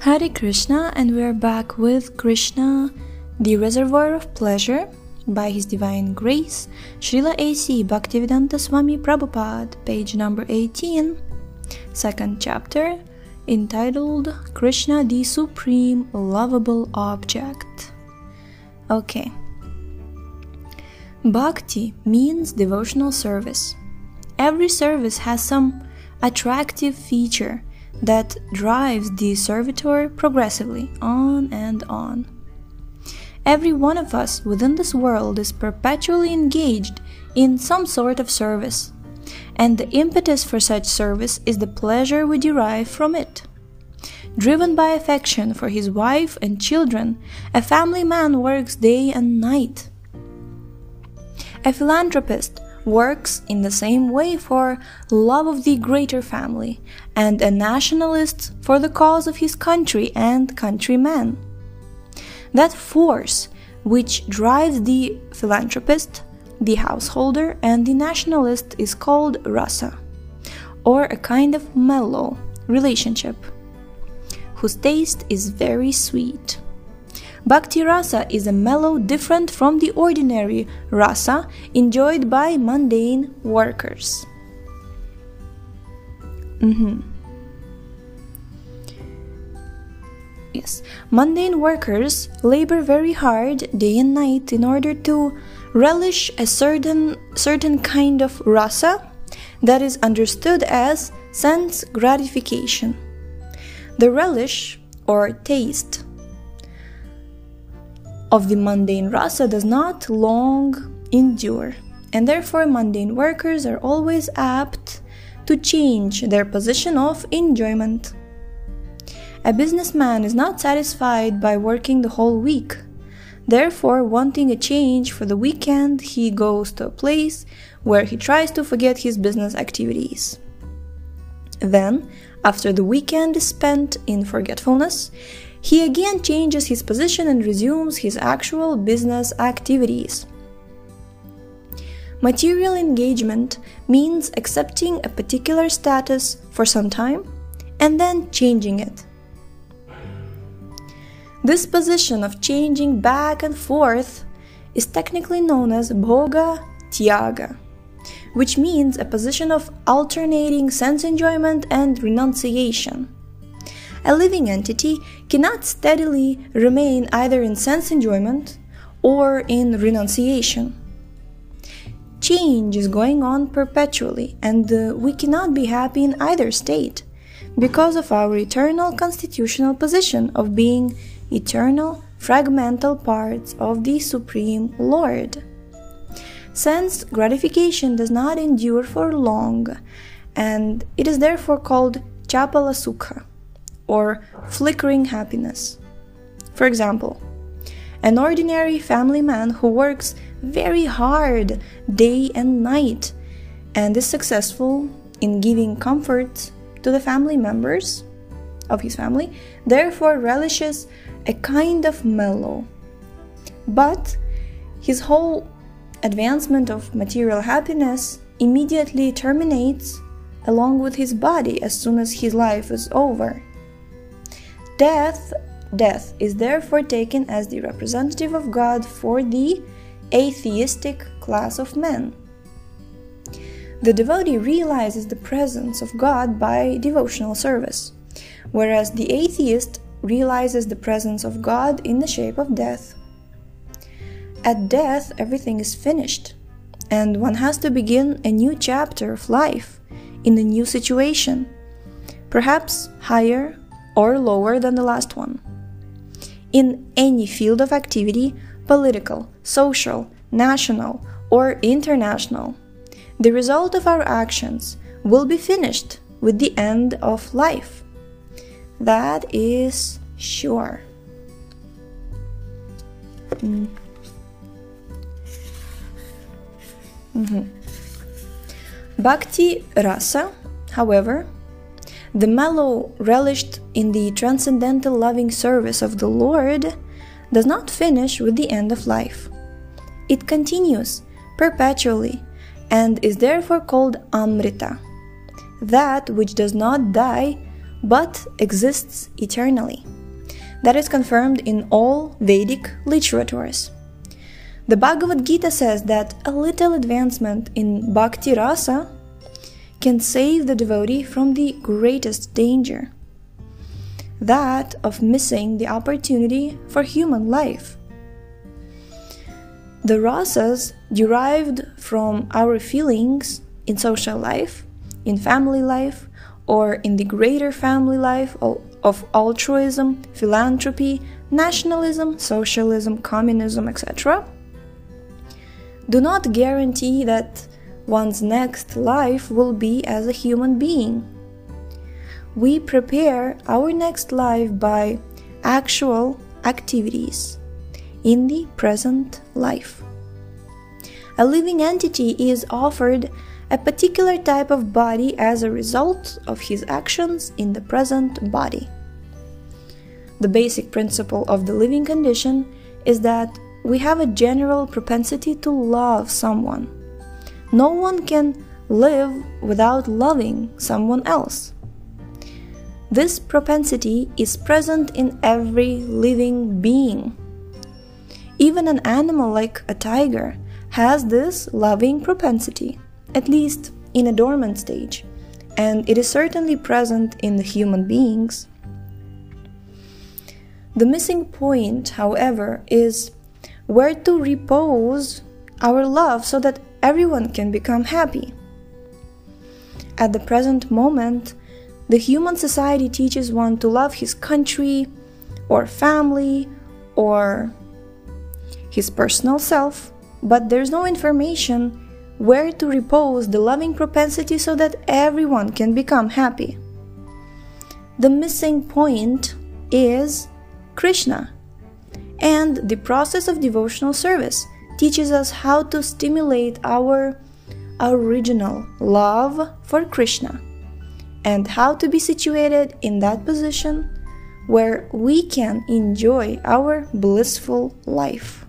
Hare Krishna, and we're back with Krishna, the Reservoir of Pleasure, by His Divine Grace, Srila A.C. Bhaktivedanta Swami Prabhupada, page number 18, second chapter, entitled Krishna, the Supreme Lovable Object. Okay. Bhakti means devotional service. Every service has some attractive feature that drives the servitor progressively on and on. Every one of us within this world is perpetually engaged in some sort of service, and the impetus for such service is the pleasure we derive from it. Driven by affection for his wife and children, a family man works day and night. A philanthropist works in the same way for love of the greater family, and a nationalist for the cause of his country and countrymen. That force which drives the philanthropist, the householder, and the nationalist is called rasa, or a kind of mellow relationship, whose taste is very sweet. Bhakti rasa is a mellow different from the ordinary rasa enjoyed by mundane workers. Mm-hmm. Yes, mundane workers labor very hard day and night in order to relish a certain certain kind of rasa that is understood as sense gratification. The relish or taste of the mundane rasa does not long endure, and therefore mundane workers are always apt to change their position of enjoyment. A businessman is not satisfied by working the whole week. Therefore, wanting a change for the weekend, he goes to a place where he tries to forget his business activities. Then, after the weekend is spent in forgetfulness, he again changes his position and resumes his actual business activities. Material engagement means accepting a particular status for some time and then changing it. This position of changing back and forth is technically known as bhoga tyaga, which means a position of alternating sense enjoyment and renunciation. A living entity cannot steadily remain either in sense enjoyment or in renunciation. Change is going on perpetually, and uh, we cannot be happy in either state because of our eternal constitutional position of being eternal, fragmental parts of the Supreme Lord. Sense gratification does not endure for long, and it is therefore called chapala sukha, or flickering happiness. For example, an ordinary family man who works very hard day and night and is successful in giving comfort to the family members of his family, therefore relishes a kind of mellow. But his whole advancement of material happiness immediately terminates along with his body as soon as his life is over. Death death is therefore taken as the representative of God for the atheistic class of men. The devotee realizes the presence of God by devotional service, whereas the atheist realizes the presence of God in the shape of death. At death, everything is finished, and one has to begin a new chapter of life in a new situation, perhaps higher or lower than the last one. In any field of activity, political, social, national, or international, the result of our actions will be finished with the end of life. That is sure. Mm. Mm-hmm. Bhakti rasa, however, the mellow relished in the transcendental loving service of the Lord, does not finish with the end of life. It continues perpetually and is therefore called Amrita, that which does not die but exists eternally. That is confirmed in all Vedic literatures. The Bhagavad Gita says that a little advancement in bhakti rasa can save the devotee from the greatest danger that of missing the opportunity for human life. The rasas derived from our feelings in social life, in family life, or in the greater family life of altruism, philanthropy, nationalism, socialism, communism, etc., do not guarantee that one's next life will be as a human being. We prepare our next life by actual activities in the present life. A living entity is offered a particular type of body as a result of his actions in the present body. The basic principle of the living condition is that we have a general propensity to love someone. No one can live without loving someone else. This propensity is present in every living being. Even an animal like a tiger has this loving propensity, at least in a dormant stage, and it is certainly present in the human beings. The missing point, however, is where to repose our love so that everyone can become happy. At the present moment, the human society teaches one to love his country, or family, or his personal self, but there's no information where to repose the loving propensity so that everyone can become happy. The missing point is Krishna and the process of devotional service teaches us how to stimulate our original love for Krishna and how to be situated in that position where we can enjoy our blissful life.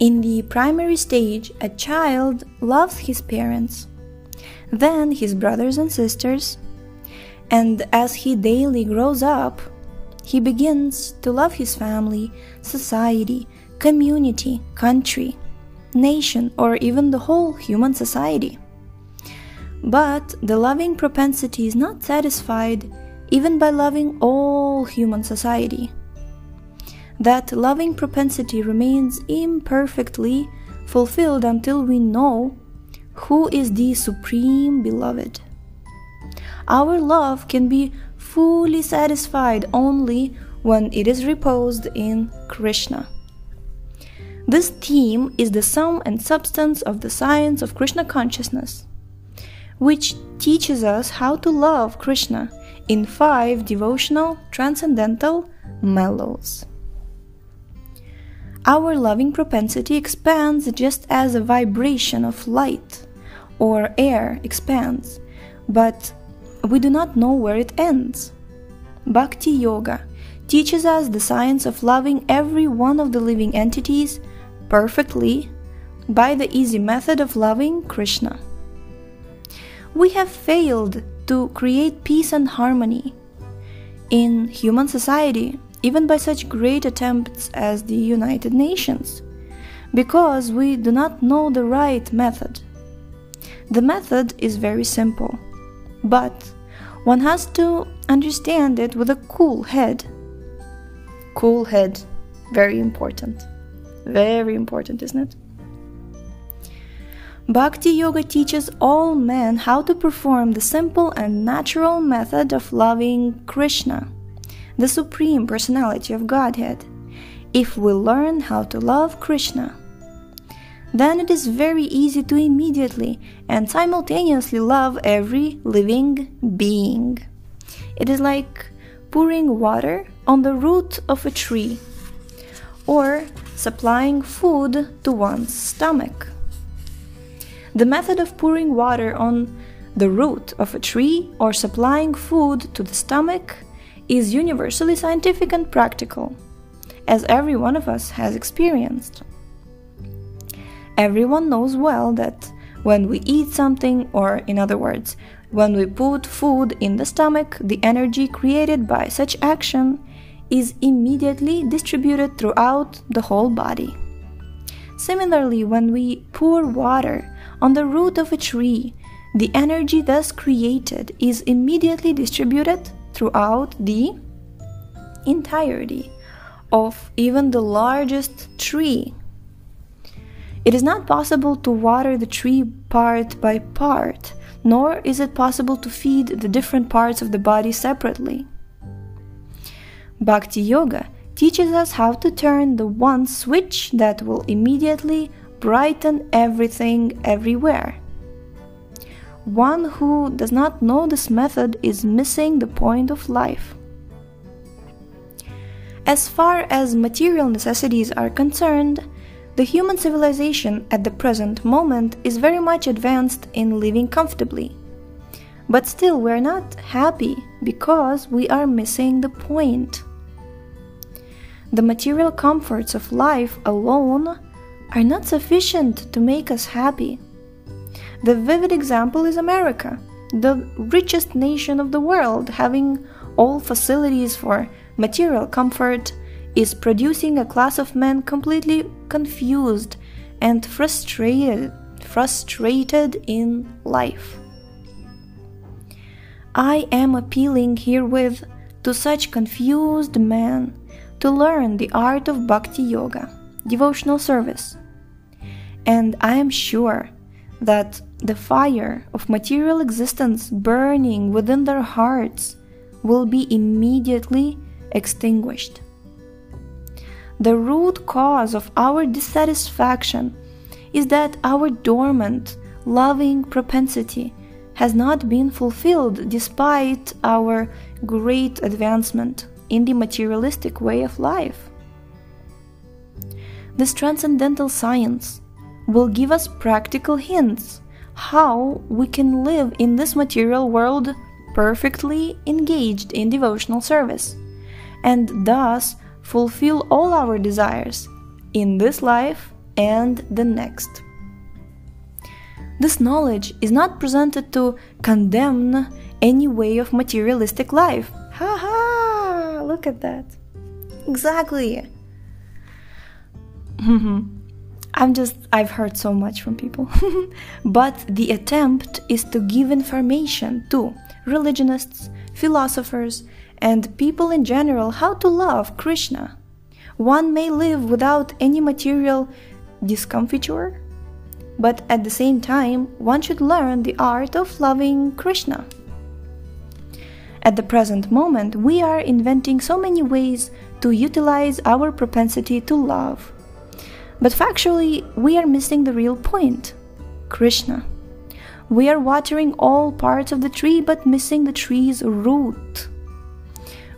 In the primary stage, a child loves his parents, then his brothers and sisters, and as he daily grows up, he begins to love his family, society, community, country, nation, or even the whole human society. But the loving propensity is not satisfied even by loving all human society that loving propensity remains imperfectly fulfilled until we know who is the Supreme Beloved. Our love can be fully satisfied only when it is reposed in Krishna. This theme is the sum and substance of the science of Krishna consciousness, which teaches us how to love Krishna in five devotional transcendental mellows. Our loving propensity expands just as a vibration of light or air expands, but we do not know where it ends. Bhakti Yoga teaches us the science of loving every one of the living entities perfectly by the easy method of loving Krishna. We have failed to create peace and harmony in human society even by such great attempts as the United Nations, because we do not know the right method. The method is very simple, but one has to understand it with a cool head. Cool head, very important. Very important, isn't it? Bhakti Yoga teaches all men how to perform the simple and natural method of loving Krishna the Supreme Personality of Godhead, if we learn how to love Krishna. Then it is very easy to immediately and simultaneously love every living being. It is like pouring water on the root of a tree or supplying food to one's stomach. The method of pouring water on the root of a tree or supplying food to the stomach is universally scientific and practical, as every one of us has experienced. Everyone knows well that when we eat something, or in other words, when we put food in the stomach, the energy created by such action is immediately distributed throughout the whole body. Similarly, when we pour water on the root of a tree, the energy thus created is immediately distributed throughout the entirety of even the largest tree. It is not possible to water the tree part by part, nor is it possible to feed the different parts of the body separately. Bhakti Yoga teaches us how to turn the one switch that will immediately brighten everything everywhere. One who does not know this method is missing the point of life. As far as material necessities are concerned, the human civilization at the present moment is very much advanced in living comfortably. But still, we're not happy because we are missing the point. The material comforts of life alone are not sufficient to make us happy. The vivid example is America, the richest nation of the world, having all facilities for material comfort, is producing a class of men completely confused and frustrated frustrated in life. I am appealing herewith to such confused men to learn the art of bhakti yoga, devotional service. And I am sure that the fire of material existence burning within their hearts will be immediately extinguished. The root cause of our dissatisfaction is that our dormant, loving propensity has not been fulfilled despite our great advancement in the materialistic way of life. This transcendental science will give us practical hints how we can live in this material world perfectly engaged in devotional service and thus fulfill all our desires in this life and the next. This knowledge is not presented to condemn any way of materialistic life. Ha ha! Look at that. Exactly. Mm-hmm. I'm just, I've heard so much from people. but the attempt is to give information to religionists, philosophers, and people in general how to love Krishna. One may live without any material discomfiture, but at the same time, one should learn the art of loving Krishna. At the present moment, we are inventing so many ways to utilize our propensity to love. But factually, we are missing the real point Krishna. We are watering all parts of the tree but missing the tree's root.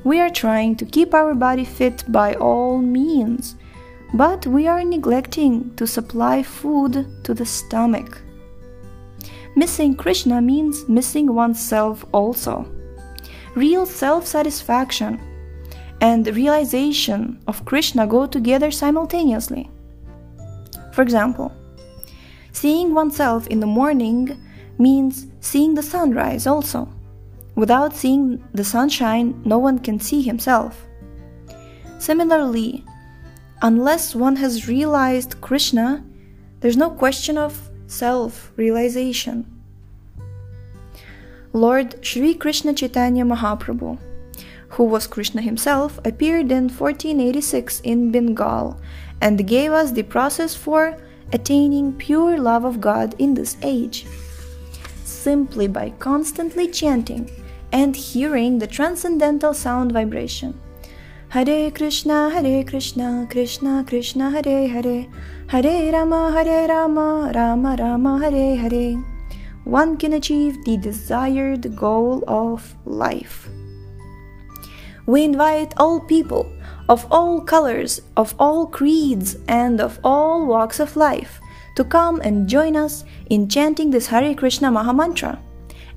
We are trying to keep our body fit by all means, but we are neglecting to supply food to the stomach. Missing Krishna means missing oneself also. Real self satisfaction and realization of Krishna go together simultaneously. For example, seeing oneself in the morning means seeing the sunrise also. Without seeing the sunshine, no one can see himself. Similarly, unless one has realized Krishna, there's no question of self realization. Lord Sri Krishna Chaitanya Mahaprabhu, who was Krishna himself, appeared in 1486 in Bengal and gave us the process for attaining pure love of God in this age. Simply by constantly chanting and hearing the transcendental sound vibration. Hare Krishna, Hare Krishna, Krishna Krishna, Hare Hare, Hare Rama, Hare Rama, Rama Rama, Hare Hare. One can achieve the desired goal of life. We invite all people of all colors, of all creeds, and of all walks of life to come and join us in chanting this Hare Krishna Mahamantra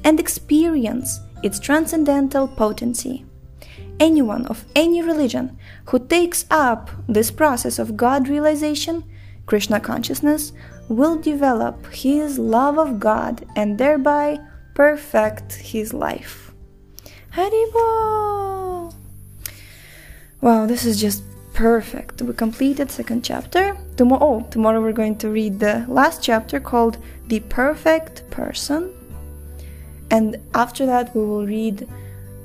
and experience its transcendental potency. anyone of any religion who takes up this process of God realization, Krishna consciousness, will develop his love of God and thereby perfect his life. Haribol! Wow, this is just perfect. We completed second chapter. Tomorrow, oh, tomorrow we're going to read the last chapter called "The Perfect Person," and after that we will read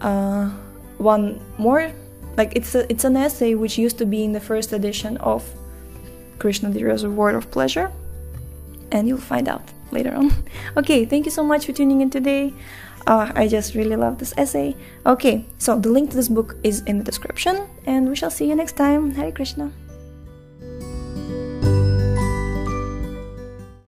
uh, one more. Like it's a, it's an essay which used to be in the first edition of Krishna, the Reservoir of Pleasure, and you'll find out later on. okay, thank you so much for tuning in today. Uh, I just really love this essay. Okay, so the link to this book is in the description, and we shall see you next time. Hare Krishna.